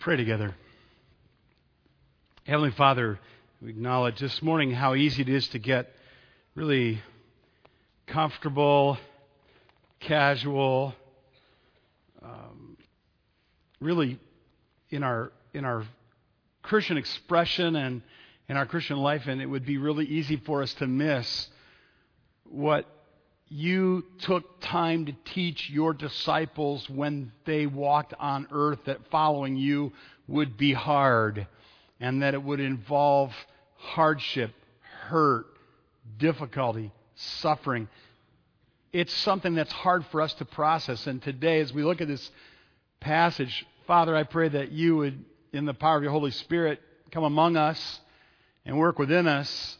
pray together. Heavenly Father, we acknowledge this morning how easy it is to get really comfortable, casual, um, really in our in our Christian expression and in our Christian life, and it would be really easy for us to miss what you took time to teach your disciples when they walked on earth that following you would be hard and that it would involve hardship, hurt, difficulty, suffering. It's something that's hard for us to process. And today, as we look at this passage, Father, I pray that you would, in the power of your Holy Spirit, come among us and work within us,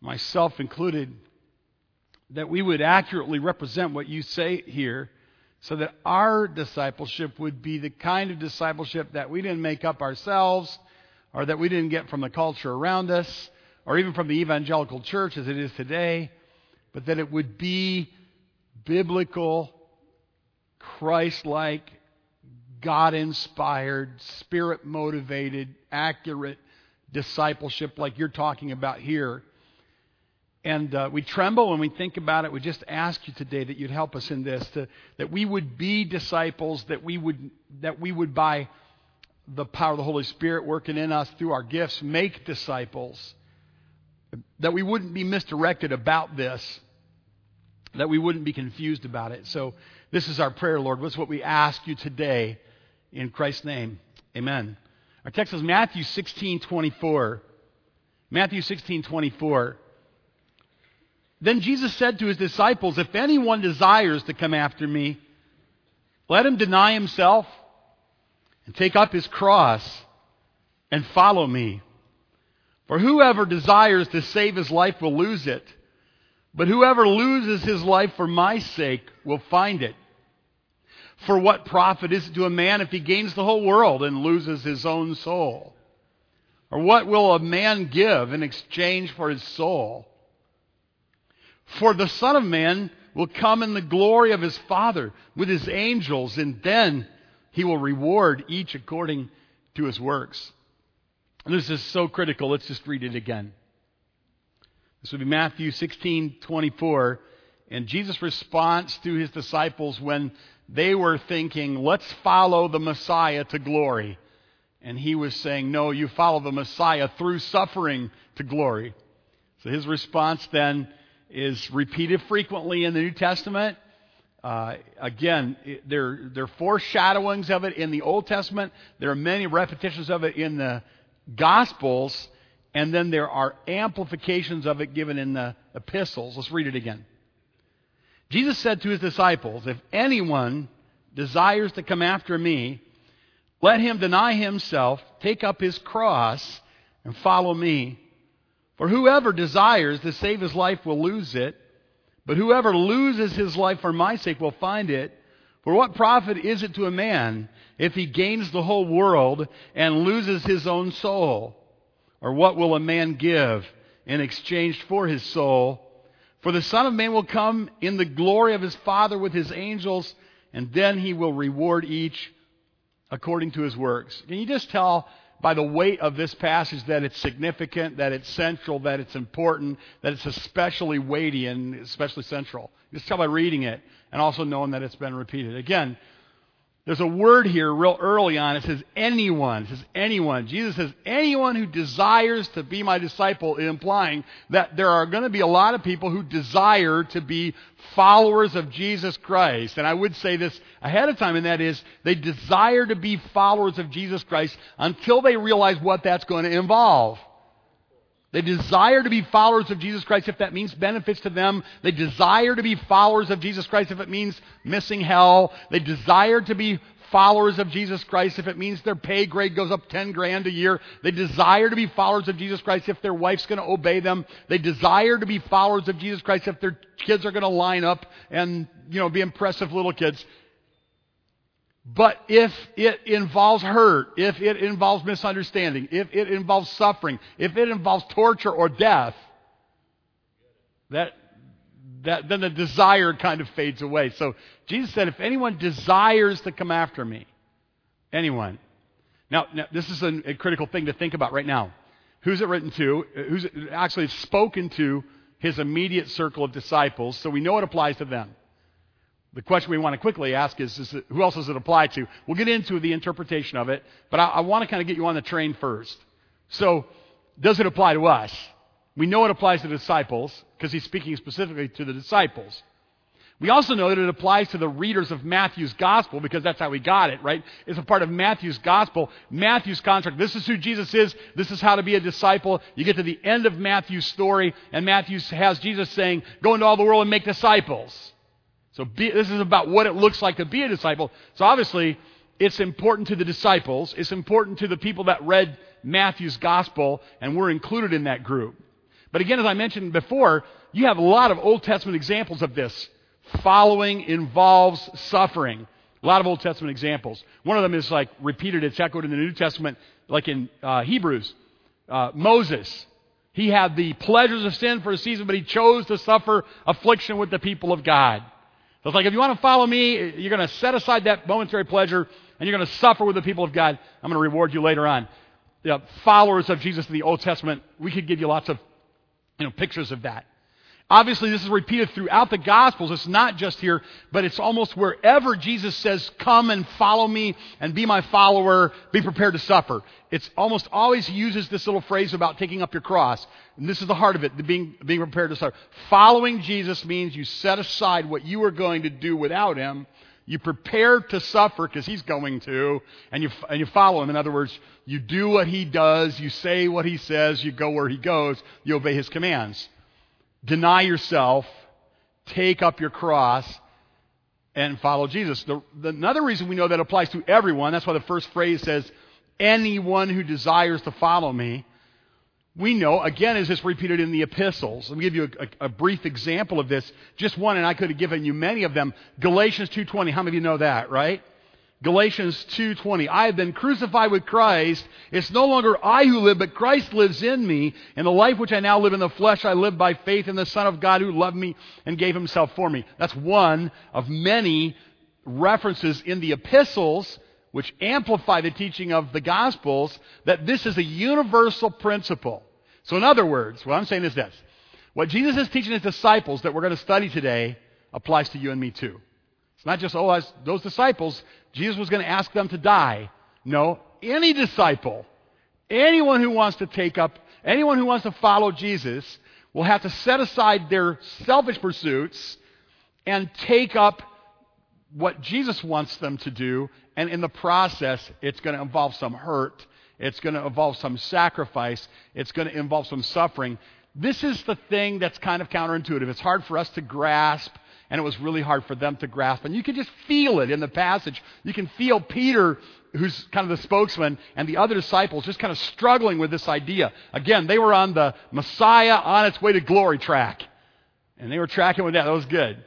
myself included, that we would accurately represent what you say here so that our discipleship would be the kind of discipleship that we didn't make up ourselves or that we didn't get from the culture around us or even from the evangelical church as it is today, but that it would be biblical, Christ like, God inspired, spirit motivated, accurate discipleship like you're talking about here. And uh, we tremble when we think about it. We just ask you today that you'd help us in this, to, that we would be disciples, that we would, that we would, by the power of the Holy Spirit working in us through our gifts, make disciples. That we wouldn't be misdirected about this, that we wouldn't be confused about it. So, this is our prayer, Lord. What's what we ask you today in Christ's name? Amen. Our text is Matthew 16 24. Matthew 16 24. Then Jesus said to his disciples, If anyone desires to come after me, let him deny himself and take up his cross and follow me. For whoever desires to save his life will lose it, but whoever loses his life for my sake will find it. For what profit is it to a man if he gains the whole world and loses his own soul? Or what will a man give in exchange for his soul? For the Son of Man will come in the glory of his Father with his angels, and then he will reward each according to his works. And this is so critical. Let's just read it again. This would be Matthew 16 24. And Jesus' response to his disciples when they were thinking, let's follow the Messiah to glory. And he was saying, no, you follow the Messiah through suffering to glory. So his response then is repeated frequently in the New Testament. Uh, again, there, there are foreshadowings of it in the Old Testament. There are many repetitions of it in the Gospels. And then there are amplifications of it given in the epistles. Let's read it again. Jesus said to his disciples, If anyone desires to come after me, let him deny himself, take up his cross, and follow me. For whoever desires to save his life will lose it, but whoever loses his life for my sake will find it. For what profit is it to a man if he gains the whole world and loses his own soul? Or what will a man give in exchange for his soul? For the Son of Man will come in the glory of his Father with his angels, and then he will reward each according to his works. Can you just tell by the weight of this passage that it's significant, that it's central, that it's important, that it's especially weighty and especially central? Just tell by reading it and also knowing that it's been repeated. Again, there's a word here real early on. It says anyone. It says anyone. Jesus says anyone who desires to be my disciple, implying that there are going to be a lot of people who desire to be followers of Jesus Christ. And I would say this ahead of time, and that is they desire to be followers of Jesus Christ until they realize what that's going to involve. They desire to be followers of Jesus Christ if that means benefits to them. They desire to be followers of Jesus Christ if it means missing hell. They desire to be followers of Jesus Christ if it means their pay grade goes up 10 grand a year. They desire to be followers of Jesus Christ if their wife's going to obey them. They desire to be followers of Jesus Christ if their kids are going to line up and, you know, be impressive little kids. But if it involves hurt, if it involves misunderstanding, if it involves suffering, if it involves torture or death, that, that, then the desire kind of fades away. So Jesus said, if anyone desires to come after me, anyone, Now, now this is a, a critical thing to think about right now. Who's it written to? Who's it actually spoken to his immediate circle of disciples, so we know it applies to them. The question we want to quickly ask is, is who else does it apply to? We'll get into the interpretation of it, but I, I want to kind of get you on the train first. So, does it apply to us? We know it applies to the disciples because he's speaking specifically to the disciples. We also know that it applies to the readers of Matthew's gospel because that's how we got it, right? It's a part of Matthew's gospel. Matthew's contract. This is who Jesus is. This is how to be a disciple. You get to the end of Matthew's story, and Matthew has Jesus saying, Go into all the world and make disciples. So be, this is about what it looks like to be a disciple. So obviously, it's important to the disciples. It's important to the people that read Matthew's gospel, and we're included in that group. But again, as I mentioned before, you have a lot of Old Testament examples of this. Following involves suffering. A lot of Old Testament examples. One of them is like repeated, it's echoed in the New Testament, like in uh, Hebrews. Uh, Moses, he had the pleasures of sin for a season, but he chose to suffer affliction with the people of God. So it's like, if you want to follow me, you're going to set aside that momentary pleasure and you're going to suffer with the people of God. I'm going to reward you later on. The followers of Jesus in the Old Testament, we could give you lots of you know, pictures of that. Obviously, this is repeated throughout the Gospels. It's not just here, but it's almost wherever Jesus says, Come and follow me and be my follower, be prepared to suffer. It's almost always uses this little phrase about taking up your cross. And this is the heart of it, being, being prepared to suffer. Following Jesus means you set aside what you are going to do without him. You prepare to suffer because he's going to, and you, and you follow him. In other words, you do what he does, you say what he says, you go where he goes, you obey his commands deny yourself, take up your cross, and follow Jesus. The, the, another reason we know that applies to everyone, that's why the first phrase says, anyone who desires to follow me. We know, again, is this repeated in the epistles? Let me give you a, a, a brief example of this. Just one, and I could have given you many of them. Galatians 2.20, how many of you know that, right? Galatians 2:20 I have been crucified with Christ. It's no longer I who live but Christ lives in me. And the life which I now live in the flesh I live by faith in the son of God who loved me and gave himself for me. That's one of many references in the epistles which amplify the teaching of the gospels that this is a universal principle. So in other words what I'm saying is this. What Jesus is teaching his disciples that we're going to study today applies to you and me too it's not just, oh, those disciples, Jesus was going to ask them to die. No, any disciple, anyone who wants to take up, anyone who wants to follow Jesus will have to set aside their selfish pursuits and take up what Jesus wants them to do. And in the process, it's going to involve some hurt. It's going to involve some sacrifice. It's going to involve some suffering. This is the thing that's kind of counterintuitive. It's hard for us to grasp and it was really hard for them to grasp. And you can just feel it in the passage. You can feel Peter, who's kind of the spokesman, and the other disciples just kind of struggling with this idea. Again, they were on the Messiah on its way to glory track. And they were tracking with that. That was good.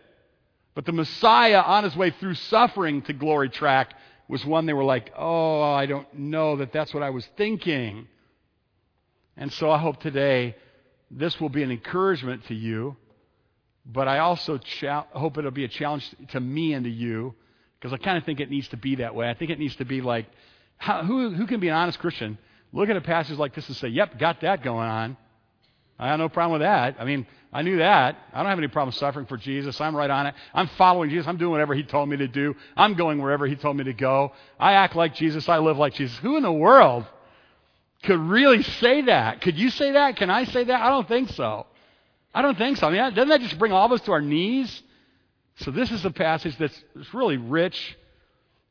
But the Messiah on his way through suffering to glory track was one they were like, oh, I don't know that that's what I was thinking. And so I hope today this will be an encouragement to you but I also hope it'll be a challenge to me and to you because I kind of think it needs to be that way. I think it needs to be like, how, who, who can be an honest Christian? Look at a passage like this and say, yep, got that going on. I have no problem with that. I mean, I knew that. I don't have any problem suffering for Jesus. I'm right on it. I'm following Jesus. I'm doing whatever He told me to do. I'm going wherever He told me to go. I act like Jesus. I live like Jesus. Who in the world could really say that? Could you say that? Can I say that? I don't think so. I don't think so. I mean, doesn't that just bring all of us to our knees? So this is a passage that's really rich,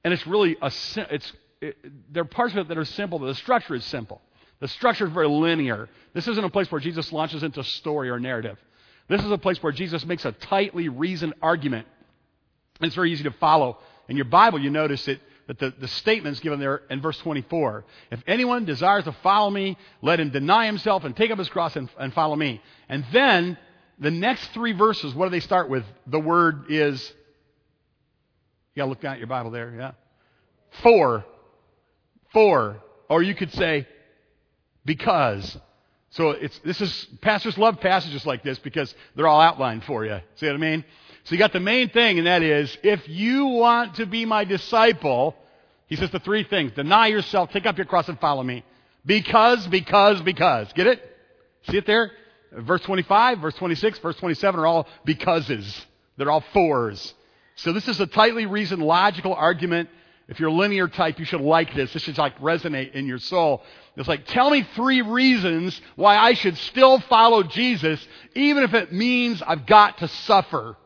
and it's really a it's it, there are parts of it that are simple, but the structure is simple. The structure is very linear. This isn't a place where Jesus launches into story or narrative. This is a place where Jesus makes a tightly reasoned argument. It's very easy to follow. In your Bible, you notice it but the, the statement's given there in verse 24. If anyone desires to follow me, let him deny himself and take up his cross and, and follow me. And then the next three verses, what do they start with? The word is, you gotta look down at your Bible there, yeah? For. For. Or you could say, because. So it's, this is, pastors love passages like this because they're all outlined for you. See what I mean? So you got the main thing, and that is, if you want to be my disciple, He says the three things deny yourself, take up your cross, and follow me. Because, because, because. Get it? See it there? Verse 25, verse 26, verse 27 are all becauses. They're all fours. So this is a tightly reasoned, logical argument. If you're a linear type, you should like this. This should like resonate in your soul. It's like, tell me three reasons why I should still follow Jesus, even if it means I've got to suffer.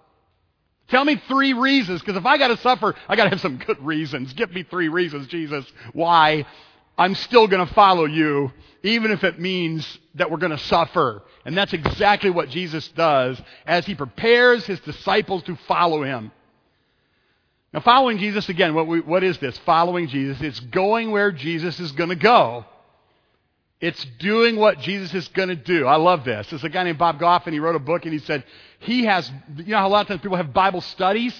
Tell me three reasons, because if I got to suffer, I got to have some good reasons. Give me three reasons, Jesus, why I'm still going to follow you, even if it means that we're going to suffer. And that's exactly what Jesus does as he prepares his disciples to follow him. Now, following Jesus, again, what, we, what is this? Following Jesus. It's going where Jesus is going to go. It's doing what Jesus is going to do. I love this. There's a guy named Bob Goff, and he wrote a book, and he said he has, you know, how a lot of times people have Bible studies.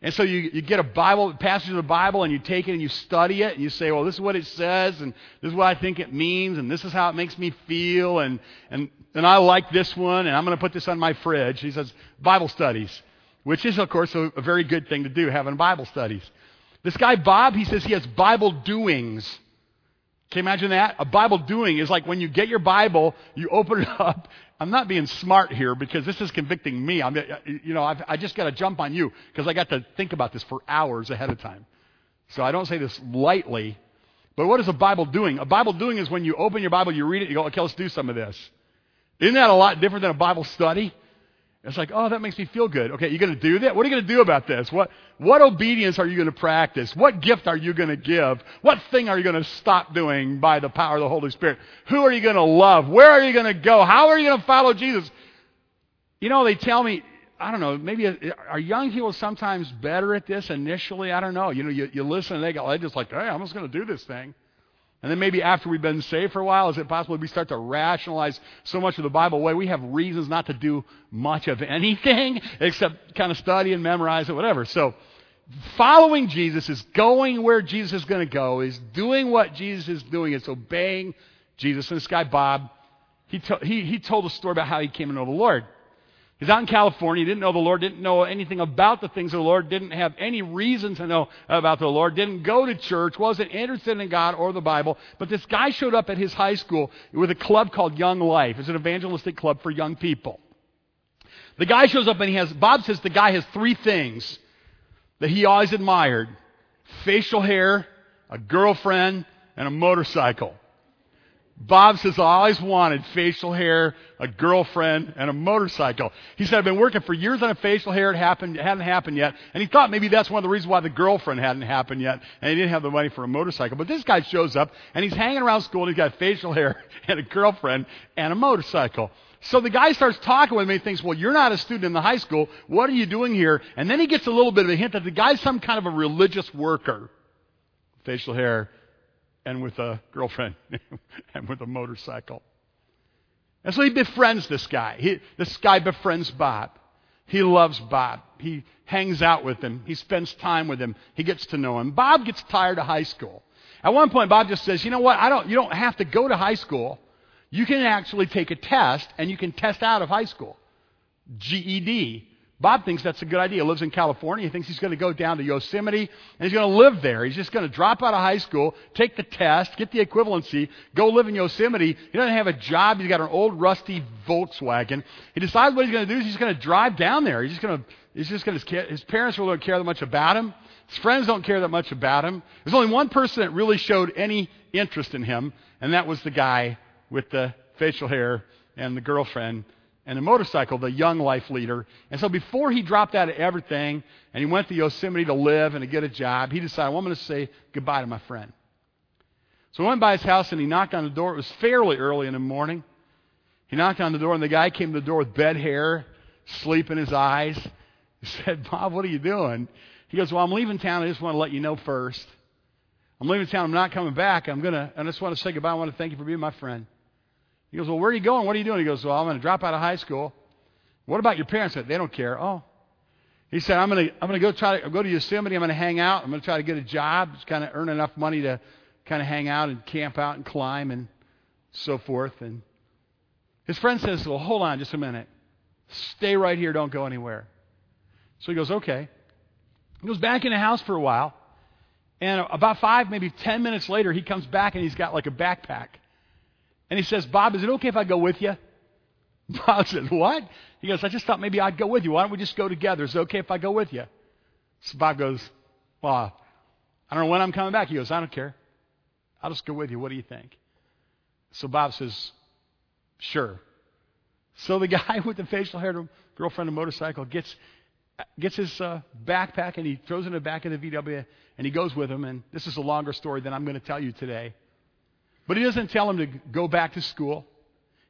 And so you, you get a Bible, passage of the Bible, and you take it and you study it, and you say, well, this is what it says, and this is what I think it means, and this is how it makes me feel, and, and, and I like this one, and I'm going to put this on my fridge. He says, Bible studies, which is, of course, a, a very good thing to do, having Bible studies. This guy, Bob, he says he has Bible doings. Can you imagine that? A Bible doing is like when you get your Bible, you open it up, I'm not being smart here because this is convicting me. I'm, uh, you know, I've, I just got to jump on you because I got to think about this for hours ahead of time. So I don't say this lightly. But what is a Bible doing? A Bible doing is when you open your Bible, you read it, you go, okay, let's do some of this. Isn't that a lot different than a Bible study? It's like, oh, that makes me feel good. Okay, you're going to do that? What are you going to do about this? What, what obedience are you going to practice? What gift are you going to give? What thing are you going to stop doing by the power of the Holy Spirit? Who are you going to love? Where are you going to go? How are you going to follow Jesus? You know, they tell me, I don't know, maybe are young people sometimes better at this initially? I don't know. You know, you, you listen and they go, they just like, hey, I'm just going to do this thing. And then maybe after we've been saved for a while, is it possible we start to rationalize so much of the Bible away we have reasons not to do much of anything except kind of study and memorize it, whatever. So following Jesus is going where Jesus is going to go, is doing what Jesus is doing, it's obeying Jesus. And this guy, Bob, he, to, he, he told a story about how he came to know the Lord. He's out in California. Didn't know the Lord, didn't know anything about the things of the Lord, didn't have any reason to know about the Lord, didn't go to church, wasn't interested in God or the Bible. But this guy showed up at his high school with a club called Young Life. It's an evangelistic club for young people. The guy shows up and he has, Bob says the guy has three things that he always admired facial hair, a girlfriend, and a motorcycle. Bob says, I always wanted facial hair, a girlfriend, and a motorcycle. He said, I've been working for years on a facial hair. It, happened, it hadn't happened yet. And he thought maybe that's one of the reasons why the girlfriend hadn't happened yet. And he didn't have the money for a motorcycle. But this guy shows up, and he's hanging around school, and he's got facial hair, and a girlfriend, and a motorcycle. So the guy starts talking with me and thinks, well, you're not a student in the high school. What are you doing here? And then he gets a little bit of a hint that the guy's some kind of a religious worker. Facial hair, and with a girlfriend and with a motorcycle. And so he befriends this guy. He, this guy befriends Bob. He loves Bob. He hangs out with him. He spends time with him. He gets to know him. Bob gets tired of high school. At one point, Bob just says, "You know what? I don't. You don't have to go to high school. You can actually take a test, and you can test out of high school, GED, Bob thinks that's a good idea. He lives in California. He thinks he's going to go down to Yosemite and he's going to live there. He's just going to drop out of high school, take the test, get the equivalency, go live in Yosemite. He doesn't have a job. He's got an old rusty Volkswagen. He decides what he's going to do is he's going to drive down there. He's just going to, he's just going to, his parents really don't care that much about him. His friends don't care that much about him. There's only one person that really showed any interest in him, and that was the guy with the facial hair and the girlfriend and the motorcycle, the young life leader. And so before he dropped out of everything and he went to Yosemite to live and to get a job, he decided, well, I'm going to say goodbye to my friend. So he went by his house and he knocked on the door. It was fairly early in the morning. He knocked on the door and the guy came to the door with bed hair, sleep in his eyes. He said, Bob, what are you doing? He goes, Well, I'm leaving town. I just want to let you know first. I'm leaving town. I'm not coming back. I'm going to, I just want to say goodbye. I want to thank you for being my friend. He goes, Well, where are you going? What are you doing? He goes, Well, I'm going to drop out of high school. What about your parents? They don't care. Oh. He said, I'm going to, I'm going to go try to go to Yosemite. I'm going to hang out. I'm going to try to get a job, just kind of earn enough money to kind of hang out and camp out and climb and so forth. And his friend says, Well, hold on just a minute. Stay right here. Don't go anywhere. So he goes, Okay. He goes back in the house for a while. And about five, maybe ten minutes later, he comes back and he's got like a backpack. And he says, Bob, is it okay if I go with you? Bob says, What? He goes, I just thought maybe I'd go with you. Why don't we just go together? Is it okay if I go with you? So Bob goes, Well, I don't know when I'm coming back. He goes, I don't care. I'll just go with you. What do you think? So Bob says, Sure. So the guy with the facial hair girlfriend and motorcycle gets gets his uh, backpack and he throws it in the back of the VW and he goes with him. And this is a longer story than I'm going to tell you today. But he doesn't tell him to go back to school.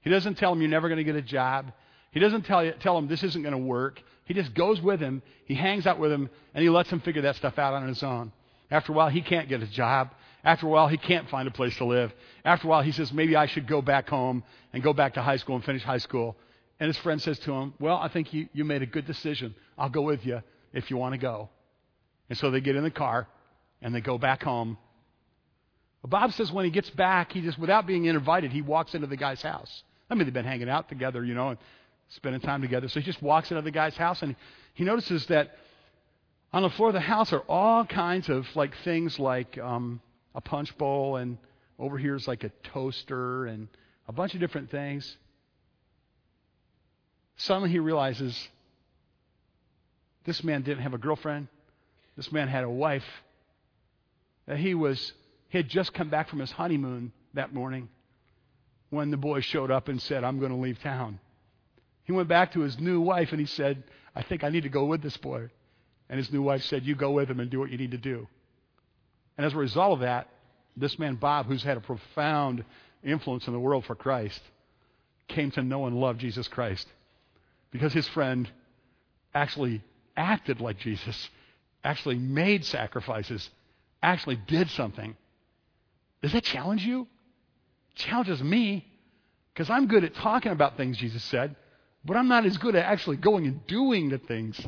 He doesn't tell him you're never going to get a job. He doesn't tell, you, tell him this isn't going to work. He just goes with him. He hangs out with him and he lets him figure that stuff out on his own. After a while, he can't get a job. After a while, he can't find a place to live. After a while, he says, maybe I should go back home and go back to high school and finish high school. And his friend says to him, Well, I think you, you made a good decision. I'll go with you if you want to go. And so they get in the car and they go back home. Bob says when he gets back, he just, without being invited, he walks into the guy's house. I mean, they've been hanging out together, you know, and spending time together. So he just walks into the guy's house and he notices that on the floor of the house are all kinds of like things like um, a punch bowl and over here is like a toaster and a bunch of different things. Suddenly he realizes this man didn't have a girlfriend. This man had a wife. That he was he had just come back from his honeymoon that morning when the boy showed up and said, I'm going to leave town. He went back to his new wife and he said, I think I need to go with this boy. And his new wife said, You go with him and do what you need to do. And as a result of that, this man, Bob, who's had a profound influence in the world for Christ, came to know and love Jesus Christ because his friend actually acted like Jesus, actually made sacrifices, actually did something. Does that challenge you? challenges me because I'm good at talking about things Jesus said, but I'm not as good at actually going and doing the things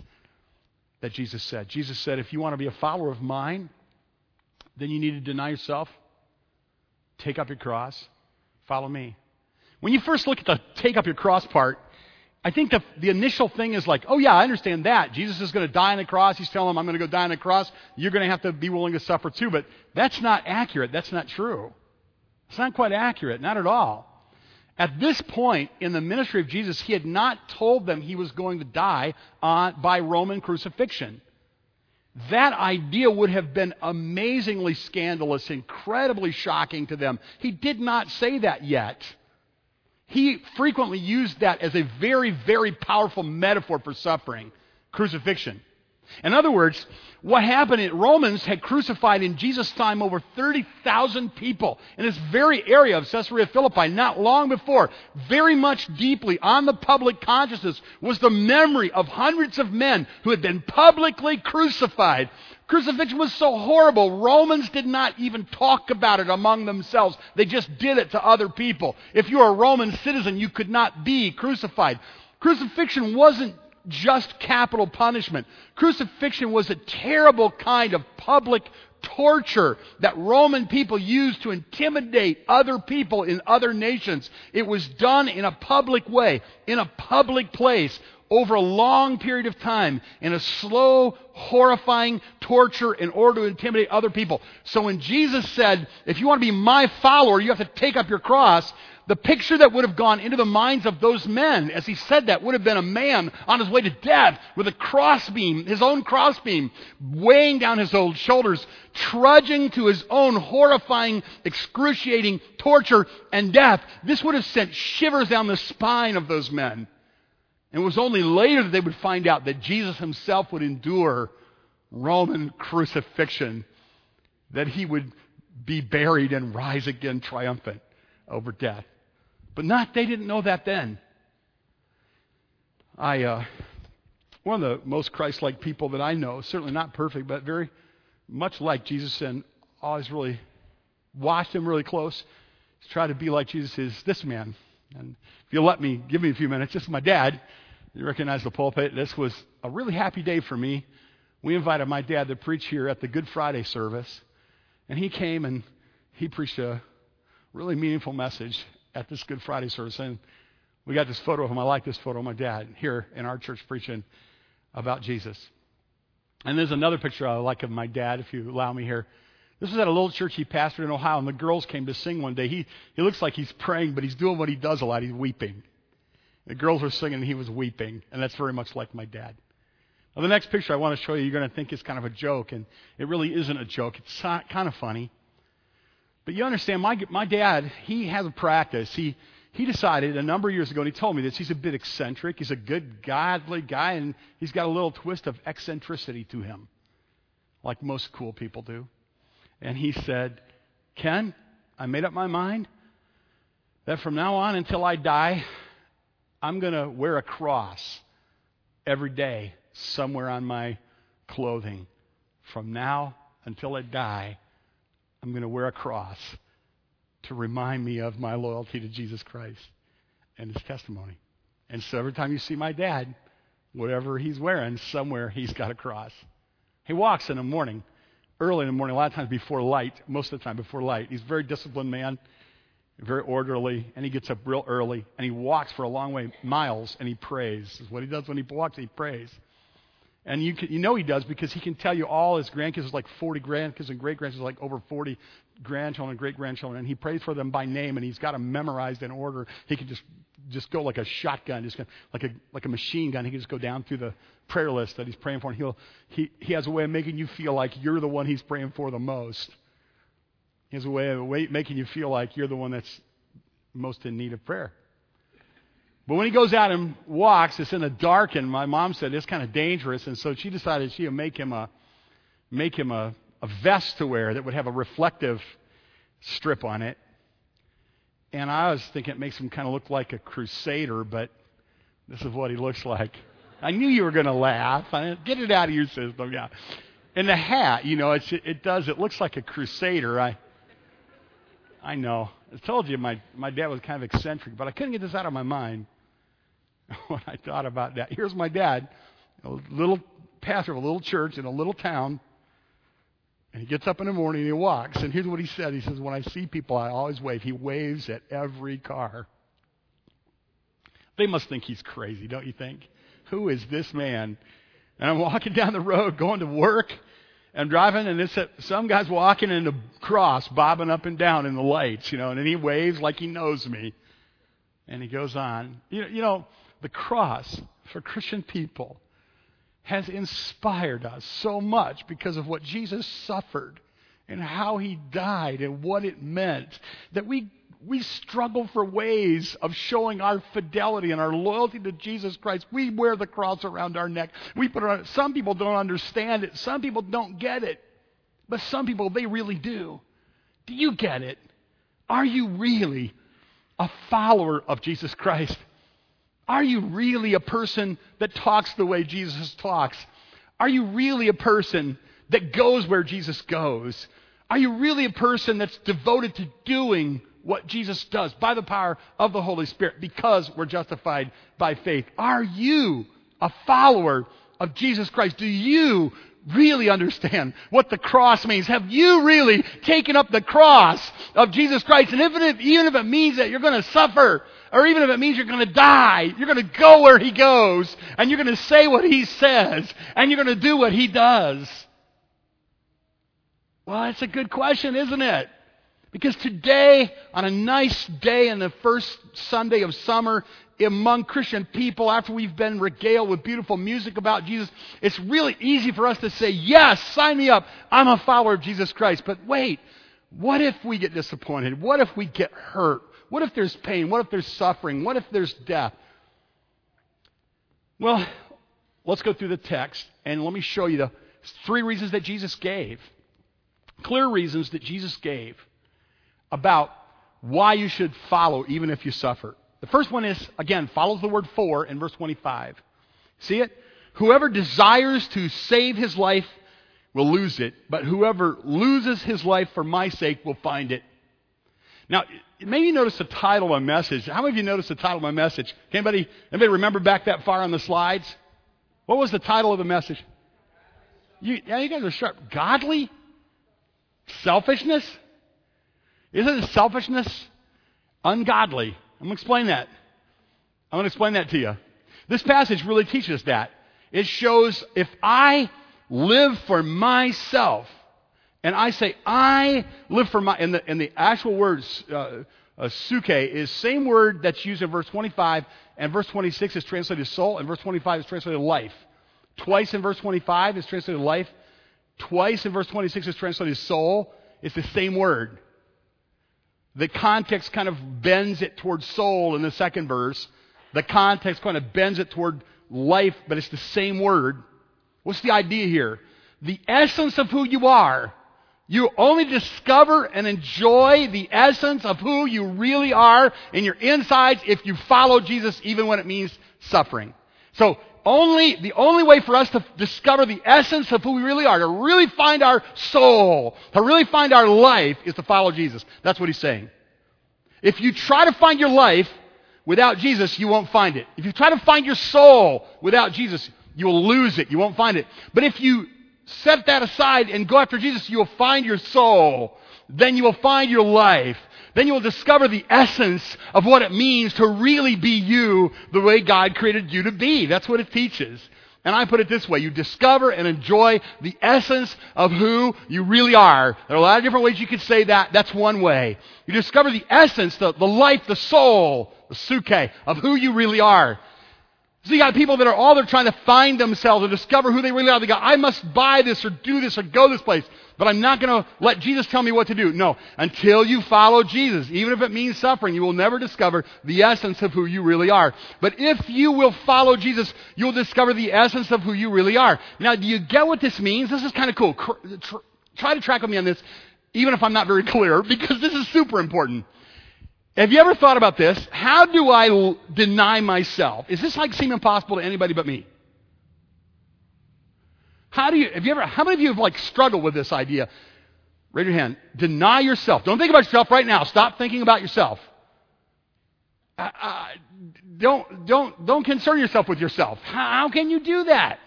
that Jesus said. Jesus said, if you want to be a follower of mine, then you need to deny yourself, take up your cross, follow me. When you first look at the take up your cross part, I think the, the initial thing is like, oh, yeah, I understand that. Jesus is going to die on the cross. He's telling them, I'm going to go die on the cross. You're going to have to be willing to suffer too. But that's not accurate. That's not true. It's not quite accurate, not at all. At this point in the ministry of Jesus, he had not told them he was going to die on, by Roman crucifixion. That idea would have been amazingly scandalous, incredibly shocking to them. He did not say that yet. He frequently used that as a very, very powerful metaphor for suffering crucifixion. In other words, what happened in Romans had crucified in Jesus' time over 30,000 people in this very area of Caesarea Philippi, not long before. Very much deeply on the public consciousness was the memory of hundreds of men who had been publicly crucified. Crucifixion was so horrible, Romans did not even talk about it among themselves. They just did it to other people. If you were a Roman citizen, you could not be crucified. Crucifixion wasn't just capital punishment. Crucifixion was a terrible kind of public torture that Roman people used to intimidate other people in other nations. It was done in a public way, in a public place, over a long period of time in a slow, horrifying torture in order to intimidate other people. So when Jesus said, if you want to be my follower, you have to take up your cross, the picture that would have gone into the minds of those men as he said that would have been a man on his way to death with a crossbeam, his own crossbeam, weighing down his old shoulders, trudging to his own horrifying, excruciating torture and death. This would have sent shivers down the spine of those men. And it was only later that they would find out that Jesus himself would endure Roman crucifixion, that he would be buried and rise again triumphant over death. But not, they didn't know that then. I, uh, one of the most Christ like people that I know, certainly not perfect, but very much like Jesus and always really watched him really close, try to be like Jesus is this man. And if you'll let me, give me a few minutes. This is my dad. You recognize the pulpit. This was a really happy day for me. We invited my dad to preach here at the Good Friday service. And he came and he preached a really meaningful message at this Good Friday service. And we got this photo of him. I like this photo of my dad here in our church preaching about Jesus. And there's another picture I like of my dad, if you allow me here. This was at a little church he pastored in Ohio, and the girls came to sing one day. He, he looks like he's praying, but he's doing what he does a lot. He's weeping. The girls were singing, and he was weeping. And that's very much like my dad. Now, the next picture I want to show you, you're going to think is kind of a joke, and it really isn't a joke. It's kind of funny. But you understand, my, my dad, he has a practice. He, he decided a number of years ago, and he told me this, he's a bit eccentric. He's a good, godly guy, and he's got a little twist of eccentricity to him, like most cool people do and he said, Ken, I made up my mind that from now on until I die, I'm going to wear a cross every day somewhere on my clothing. From now until I die, I'm going to wear a cross to remind me of my loyalty to Jesus Christ and his testimony. And so every time you see my dad, whatever he's wearing, somewhere he's got a cross. He walks in the morning early in the morning, a lot of times before light, most of the time before light. He's a very disciplined man, very orderly, and he gets up real early and he walks for a long way, miles, and he prays. Is what he does when he walks, he prays. And you, can, you know he does because he can tell you all his grandkids, like 40 grandkids and great grandkids, like over 40 grandchildren and great grandchildren, and he prays for them by name, and he's got them memorized in order. He can just just go like a shotgun, just like a like a machine gun. He can just go down through the prayer list that he's praying for, and he'll he he has a way of making you feel like you're the one he's praying for the most. He has a way of making you feel like you're the one that's most in need of prayer. But when he goes out and walks, it's in the dark, and my mom said it's kind of dangerous, and so she decided she would make him a make him a, a vest to wear that would have a reflective strip on it. And I was thinking it makes him kind of look like a crusader, but this is what he looks like. I knew you were going to laugh. Get it out of your system, yeah. And the hat, you know, it does. It looks like a crusader. I, I know. I told you my my dad was kind of eccentric, but I couldn't get this out of my mind when I thought about that. Here's my dad, a little pastor of a little church in a little town. And he gets up in the morning and he walks. And here's what he said. He says, When I see people, I always wave. He waves at every car. They must think he's crazy, don't you think? Who is this man? And I'm walking down the road going to work. I'm driving, and it's some guy's walking in the cross, bobbing up and down in the lights, you know, and he waves like he knows me. And he goes on. You know, you know the cross for Christian people has inspired us so much because of what Jesus suffered and how he died and what it meant that we we struggle for ways of showing our fidelity and our loyalty to Jesus Christ. We wear the cross around our neck. We put it on, some people don't understand it. Some people don't get it. But some people, they really do. Do you get it? Are you really a follower of Jesus Christ? Are you really a person that talks the way Jesus talks? Are you really a person that goes where Jesus goes? Are you really a person that's devoted to doing what Jesus does by the power of the Holy Spirit because we're justified by faith? Are you a follower of Jesus Christ? Do you really understand what the cross means? Have you really taken up the cross of Jesus Christ? And even if, even if it means that you're going to suffer, or even if it means you're going to die, you're going to go where He goes, and you're going to say what He says, and you're going to do what He does. Well, that's a good question, isn't it? Because today, on a nice day in the first Sunday of summer, among Christian people, after we've been regaled with beautiful music about Jesus, it's really easy for us to say, Yes, sign me up. I'm a follower of Jesus Christ. But wait, what if we get disappointed? What if we get hurt? What if there's pain? What if there's suffering? What if there's death? Well, let's go through the text and let me show you the three reasons that Jesus gave. Clear reasons that Jesus gave about why you should follow even if you suffer. The first one is, again, follows the word for in verse 25. See it? Whoever desires to save his life will lose it, but whoever loses his life for my sake will find it. Now, maybe you notice the title of my message. How many of you noticed the title of my message? Anybody, anybody remember back that far on the slides? What was the title of the message? You, yeah, you guys are sharp. Godly? Selfishness? Isn't it selfishness ungodly? I'm going to explain that. I'm going to explain that to you. This passage really teaches that. It shows if I live for myself and I say, I live for my, and the, and the actual words, uh, uh, suke, is same word that's used in verse 25, and verse 26 is translated soul, and verse 25 is translated life. Twice in verse 25 is translated life. Twice in verse 26 is translated soul. It's the same word. The context kind of bends it towards soul in the second verse. The context kind of bends it toward life, but it's the same word. What's the idea here? The essence of who you are. You only discover and enjoy the essence of who you really are in your insides if you follow Jesus, even when it means suffering. So only, the only way for us to discover the essence of who we really are, to really find our soul, to really find our life, is to follow Jesus. That's what he's saying. If you try to find your life without Jesus, you won't find it. If you try to find your soul without Jesus, you will lose it. You won't find it. But if you set that aside and go after Jesus, you will find your soul. Then you will find your life. Then you will discover the essence of what it means to really be you the way God created you to be. That's what it teaches. And I put it this way you discover and enjoy the essence of who you really are. There are a lot of different ways you could say that. That's one way. You discover the essence, the, the life, the soul, the suke of who you really are. So you got people that are all they're trying to find themselves and discover who they really are. They go, I must buy this or do this or go this place, but I'm not going to let Jesus tell me what to do. No, until you follow Jesus, even if it means suffering, you will never discover the essence of who you really are. But if you will follow Jesus, you'll discover the essence of who you really are. Now, do you get what this means? This is kind of cool. Try to track with me on this, even if I'm not very clear, because this is super important. Have you ever thought about this? How do I deny myself? Is this like seem impossible to anybody but me? How do you, have you ever, how many of you have like struggled with this idea? Raise your hand. Deny yourself. Don't think about yourself right now. Stop thinking about yourself. Don't, don't, don't concern yourself with yourself. How, how can you do that?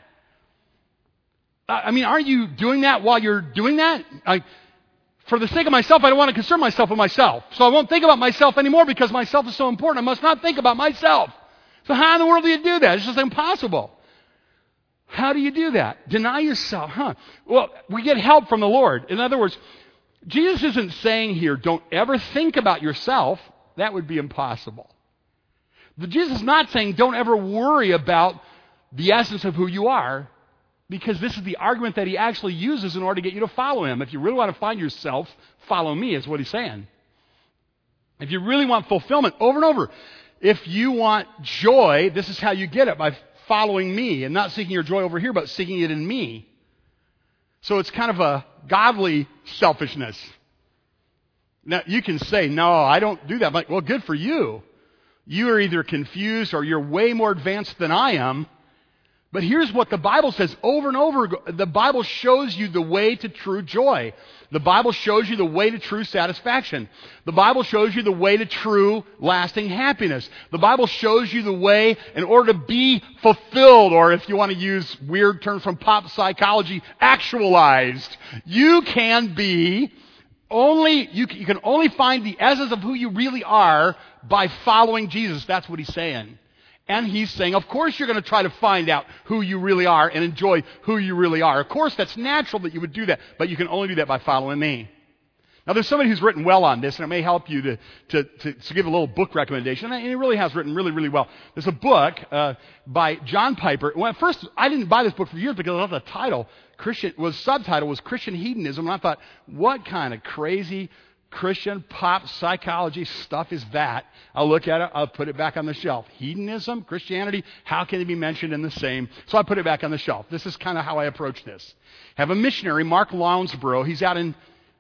I mean, aren't you doing that while you're doing that? I, for the sake of myself, I don't want to concern myself with myself. So I won't think about myself anymore because myself is so important. I must not think about myself. So how in the world do you do that? It's just impossible. How do you do that? Deny yourself, huh? Well, we get help from the Lord. In other words, Jesus isn't saying here, don't ever think about yourself. That would be impossible. The Jesus is not saying, don't ever worry about the essence of who you are. Because this is the argument that he actually uses in order to get you to follow him. If you really want to find yourself, follow me, is what he's saying. If you really want fulfillment, over and over, if you want joy, this is how you get it by following me and not seeking your joy over here, but seeking it in me. So it's kind of a godly selfishness. Now, you can say, no, I don't do that. But, well, good for you. You are either confused or you're way more advanced than I am but here's what the Bible says over and over. The Bible shows you the way to true joy. The Bible shows you the way to true satisfaction. The Bible shows you the way to true lasting happiness. The Bible shows you the way in order to be fulfilled, or if you want to use weird terms from pop psychology, actualized. You can be only, you, can only find the essence of who you really are by following Jesus. That's what he's saying. And he's saying, of course you're going to try to find out who you really are and enjoy who you really are. Of course that's natural that you would do that, but you can only do that by following me. Now there's somebody who's written well on this, and it may help you to, to, to, to give a little book recommendation, and he really has written really, really well. There's a book uh, by John Piper. Well, at first, I didn't buy this book for years because I thought the title, Christian, was subtitle was Christian Hedonism, and I thought, what kind of crazy Christian pop psychology stuff is that? I'll look at it, I'll put it back on the shelf. Hedonism, Christianity, how can they be mentioned in the same? So I put it back on the shelf. This is kind of how I approach this. Have a missionary, Mark Lounsborough. He's out in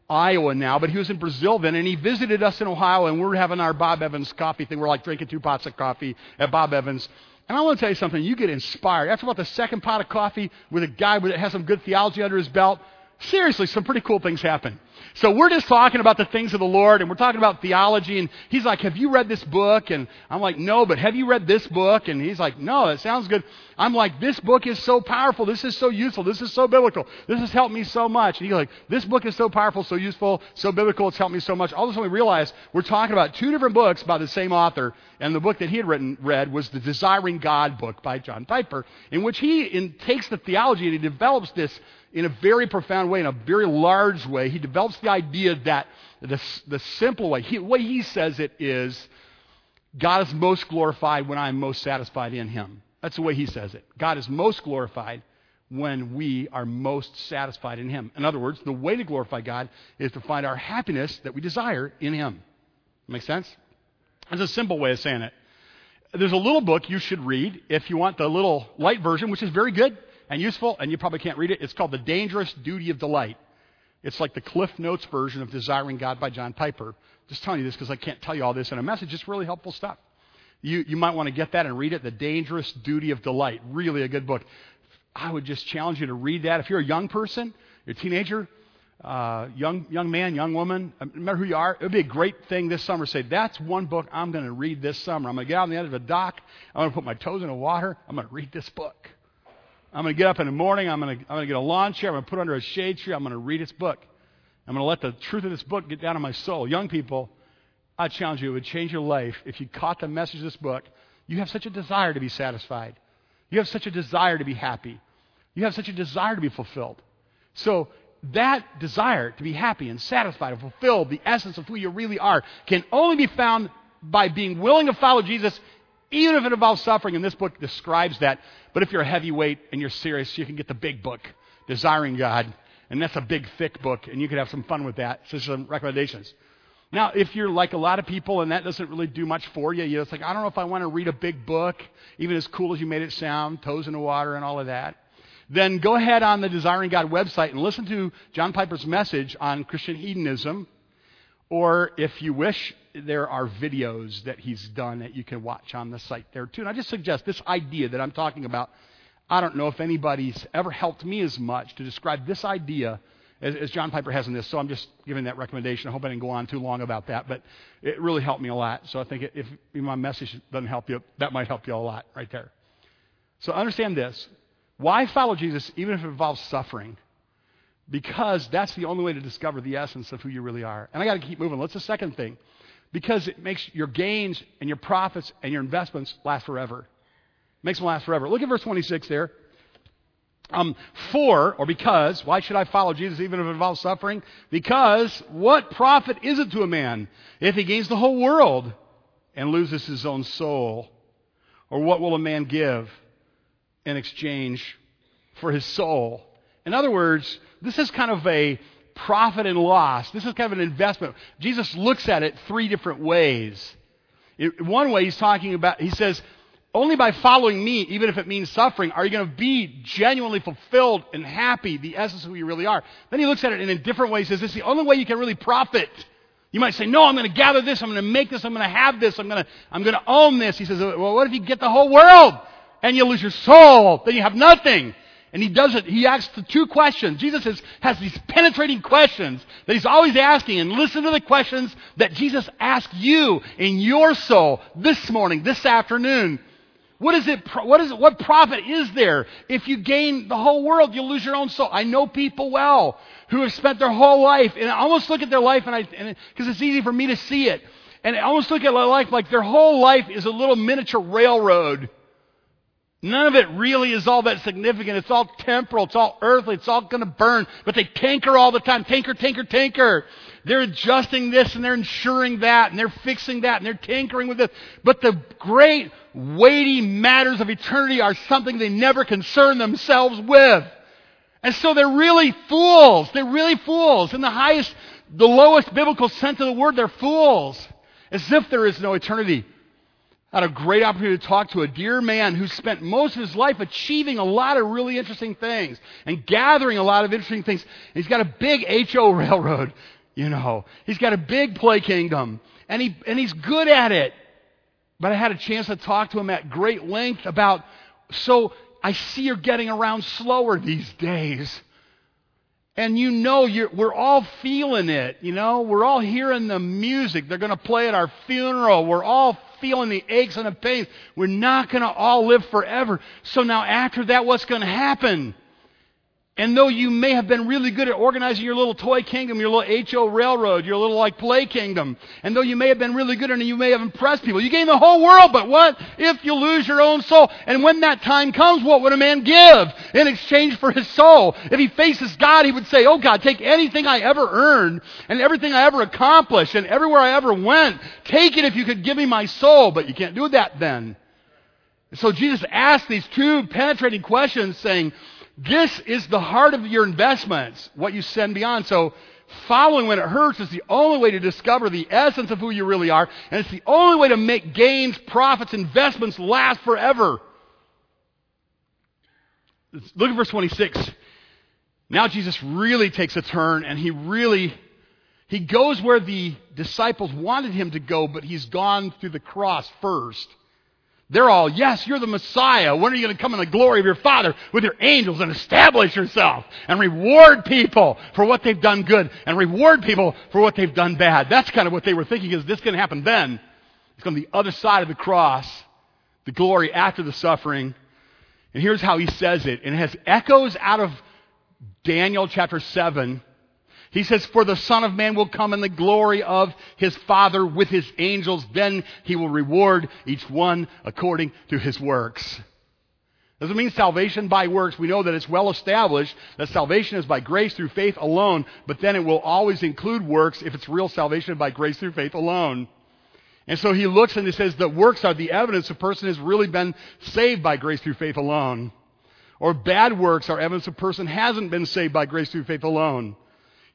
Iowa now, but he was in Brazil then, and he visited us in Ohio, and we're having our Bob Evans coffee thing. We're like drinking two pots of coffee at Bob Evans. And I want to tell you something. You get inspired. After about the second pot of coffee with a guy that has some good theology under his belt, seriously, some pretty cool things happen. So we're just talking about the things of the Lord and we're talking about theology and he's like, have you read this book? And I'm like, no, but have you read this book? And he's like, no, it sounds good. I'm like, this book is so powerful. This is so useful. This is so biblical. This has helped me so much. And he's like, this book is so powerful, so useful, so biblical. It's helped me so much. All of a sudden we realize we're talking about two different books by the same author. And the book that he had written, read was the Desiring God book by John Piper, in which he in, takes the theology and he develops this in a very profound way, in a very large way. He develops the idea that the, the simple way, he, the way he says it is, God is most glorified when I'm most satisfied in him. That's the way he says it. God is most glorified when we are most satisfied in him. In other words, the way to glorify God is to find our happiness that we desire in him. Make sense? That's a simple way of saying it. There's a little book you should read if you want the little light version, which is very good and useful, and you probably can't read it. It's called The Dangerous Duty of Delight. It's like the Cliff Notes version of Desiring God by John Piper. Just telling you this because I can't tell you all this in a message. It's really helpful stuff. You, you might want to get that and read it. The Dangerous Duty of Delight. Really a good book. I would just challenge you to read that. If you're a young person, you're a teenager, uh, young, young man, young woman, no matter who you are, it would be a great thing this summer. Say, that's one book I'm going to read this summer. I'm going to get out on the end of a dock. I'm going to put my toes in the water. I'm going to read this book. I'm going to get up in the morning. I'm going to, I'm going to get a lawn chair. I'm going to put under a shade tree. I'm going to read this book. I'm going to let the truth of this book get down in my soul. Young people, I challenge you, it would change your life if you caught the message of this book. You have such a desire to be satisfied. You have such a desire to be happy. You have such a desire to be fulfilled. So, that desire to be happy and satisfied and fulfilled, the essence of who you really are, can only be found by being willing to follow Jesus, even if it involves suffering. And this book describes that. But if you're a heavyweight and you're serious, you can get the big book, Desiring God. And that's a big, thick book, and you could have some fun with that. So, some recommendations. Now, if you're like a lot of people and that doesn't really do much for you, you know, it's like, I don't know if I want to read a big book, even as cool as you made it sound, toes in the water and all of that, then go ahead on the Desiring God website and listen to John Piper's message on Christian hedonism. Or if you wish, there are videos that he's done that you can watch on the site there too. And I just suggest this idea that I'm talking about. I don't know if anybody's ever helped me as much to describe this idea as, as, John Piper has in this. So I'm just giving that recommendation. I hope I didn't go on too long about that, but it really helped me a lot. So I think if my message doesn't help you, that might help you a lot right there. So understand this. Why follow Jesus even if it involves suffering? Because that's the only way to discover the essence of who you really are. And I got to keep moving. What's the second thing? Because it makes your gains and your profits and your investments last forever. It makes them last forever. Look at verse 26 there. Um, for, or because, why should I follow Jesus even if it involves suffering? Because what profit is it to a man if he gains the whole world and loses his own soul? Or what will a man give in exchange for his soul? In other words, this is kind of a profit and loss. This is kind of an investment. Jesus looks at it three different ways. It, one way he's talking about, he says, only by following me, even if it means suffering, are you going to be genuinely fulfilled and happy, the essence of who you really are. Then he looks at it in a different way. He says, This is the only way you can really profit. You might say, No, I'm going to gather this, I'm going to make this, I'm going to have this, I'm going to, I'm going to own this. He says, Well, what if you get the whole world and you lose your soul? Then you have nothing. And he does it, he asks the two questions. Jesus is, has these penetrating questions that he's always asking. And listen to the questions that Jesus asks you in your soul this morning, this afternoon. What is it? What is it? What profit is there if you gain the whole world? You'll lose your own soul. I know people well who have spent their whole life, and I almost look at their life, and I because it's easy for me to see it, and I almost look at their life like their whole life is a little miniature railroad. None of it really is all that significant. It's all temporal. It's all earthly. It's all going to burn. But they tanker all the time. Tanker, tanker, tanker. They're adjusting this and they're ensuring that and they're fixing that and they're tinkering with this. But the great weighty matters of eternity are something they never concern themselves with. And so they're really fools. They're really fools. In the highest, the lowest biblical sense of the word, they're fools. As if there is no eternity. Had a great opportunity to talk to a dear man who spent most of his life achieving a lot of really interesting things and gathering a lot of interesting things. And he's got a big HO railroad, you know. He's got a big play kingdom. And he and he's good at it. But I had a chance to talk to him at great length about, so I see you're getting around slower these days. and you know we're all feeling it, you know, we're all hearing the music. They're going to play at our funeral. We're all feeling the aches and the pains. We're not going to all live forever. So now after that, what's going to happen? And though you may have been really good at organizing your little toy kingdom, your little HO railroad, your little like play kingdom, and though you may have been really good and you may have impressed people, you gain the whole world, but what if you lose your own soul? And when that time comes, what would a man give in exchange for his soul? If he faces God, he would say, Oh God, take anything I ever earned and everything I ever accomplished and everywhere I ever went. Take it if you could give me my soul, but you can't do that then. So Jesus asked these two penetrating questions saying, this is the heart of your investments, what you send beyond. So following when it hurts is the only way to discover the essence of who you really are, and it's the only way to make gains, profits, investments last forever. Look at verse 26. Now Jesus really takes a turn and he really he goes where the disciples wanted him to go, but he's gone through the cross first. They're all, yes, you're the Messiah. When are you going to come in the glory of your Father with your angels and establish yourself and reward people for what they've done good and reward people for what they've done bad? That's kind of what they were thinking. Is this going to happen then? It's going on the other side of the cross, the glory after the suffering. And here's how he says it. And it has echoes out of Daniel chapter 7 he says, For the Son of Man will come in the glory of his Father with his angels. Then he will reward each one according to his works. Doesn't mean salvation by works. We know that it's well established that salvation is by grace through faith alone, but then it will always include works if it's real salvation by grace through faith alone. And so he looks and he says that works are the evidence a person has really been saved by grace through faith alone. Or bad works are evidence a person hasn't been saved by grace through faith alone.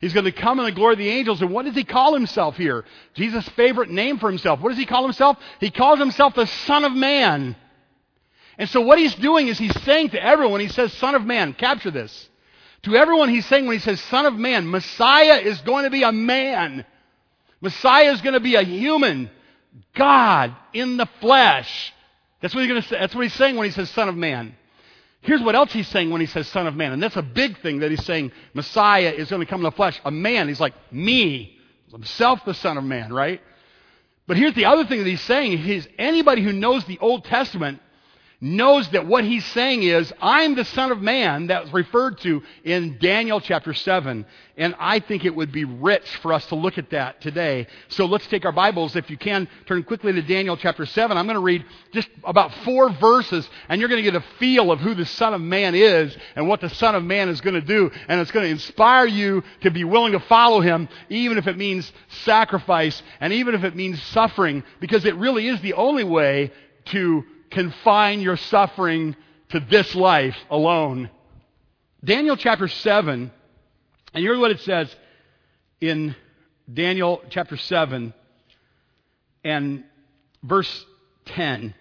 He's going to come in the glory of the angels. And what does he call himself here? Jesus' favorite name for himself. What does he call himself? He calls himself the Son of Man. And so what he's doing is he's saying to everyone, he says, Son of Man, capture this. To everyone he's saying when he says Son of Man, Messiah is going to be a man. Messiah is going to be a human. God in the flesh. That's what he's going to say. That's what he's saying when he says Son of Man. Here's what else he's saying when he says Son of Man. And that's a big thing that he's saying Messiah is going to come in the flesh. A man. He's like, me. Himself the Son of Man, right? But here's the other thing that he's saying. He's, anybody who knows the Old Testament knows that what he's saying is, I'm the Son of Man that's referred to in Daniel chapter 7. And I think it would be rich for us to look at that today. So let's take our Bibles. If you can, turn quickly to Daniel chapter 7. I'm going to read just about four verses, and you're going to get a feel of who the Son of Man is and what the Son of Man is going to do. And it's going to inspire you to be willing to follow him, even if it means sacrifice and even if it means suffering, because it really is the only way to confine your suffering to this life alone. Daniel chapter 7, and here's what it says in Daniel chapter 7 and verse 10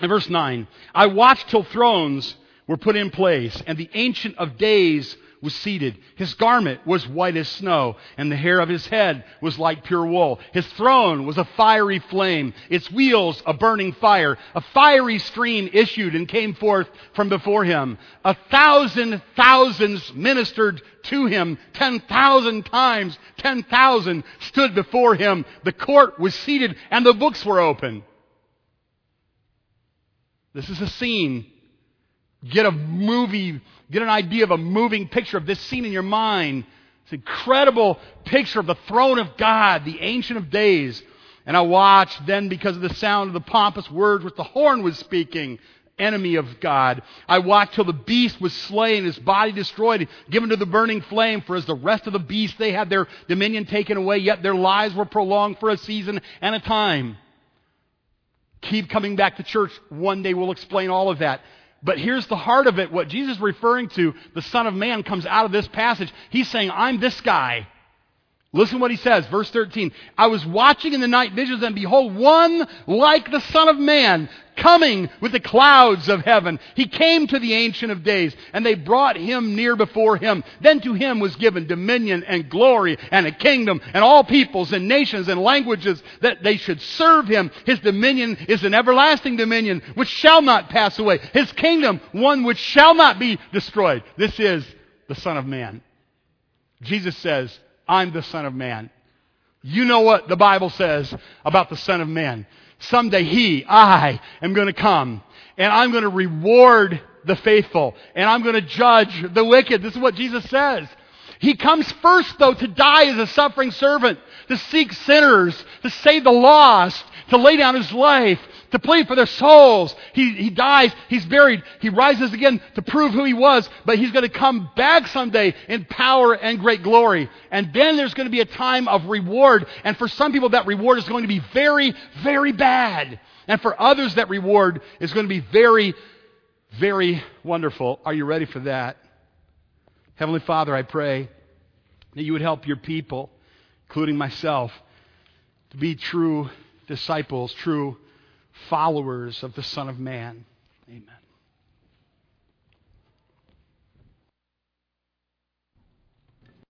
and verse 9. I watched till thrones were put in place, and the Ancient of Days was seated. His garment was white as snow, and the hair of his head was like pure wool. His throne was a fiery flame, its wheels a burning fire. A fiery stream issued and came forth from before him. A thousand thousands ministered to him. Ten thousand times ten thousand stood before him. The court was seated, and the books were open. This is a scene. Get a movie Get an idea of a moving picture of this scene in your mind. It's an incredible picture of the throne of God, the Ancient of Days. And I watched then because of the sound of the pompous words which the horn was speaking, enemy of God. I watched till the beast was slain, his body destroyed, given to the burning flame. For as the rest of the beasts, they had their dominion taken away, yet their lives were prolonged for a season and a time. Keep coming back to church. One day we'll explain all of that. But here's the heart of it. What Jesus is referring to, the Son of Man, comes out of this passage. He's saying, I'm this guy. Listen what he says, verse 13. I was watching in the night visions, and behold, one like the Son of Man coming with the clouds of heaven. He came to the Ancient of Days, and they brought him near before him. Then to him was given dominion and glory and a kingdom, and all peoples and nations and languages that they should serve him. His dominion is an everlasting dominion which shall not pass away. His kingdom, one which shall not be destroyed. This is the Son of Man. Jesus says, I'm the Son of Man. You know what the Bible says about the Son of Man. Someday He, I, am going to come and I'm going to reward the faithful and I'm going to judge the wicked. This is what Jesus says. He comes first, though, to die as a suffering servant, to seek sinners, to save the lost, to lay down his life, to plead for their souls. He, he dies, he's buried, he rises again to prove who he was, but he's going to come back someday in power and great glory. And then there's going to be a time of reward. And for some people, that reward is going to be very, very bad. And for others, that reward is going to be very, very wonderful. Are you ready for that? Heavenly Father, I pray that you would help your people, including myself, to be true disciples, true followers of the Son of Man. Amen.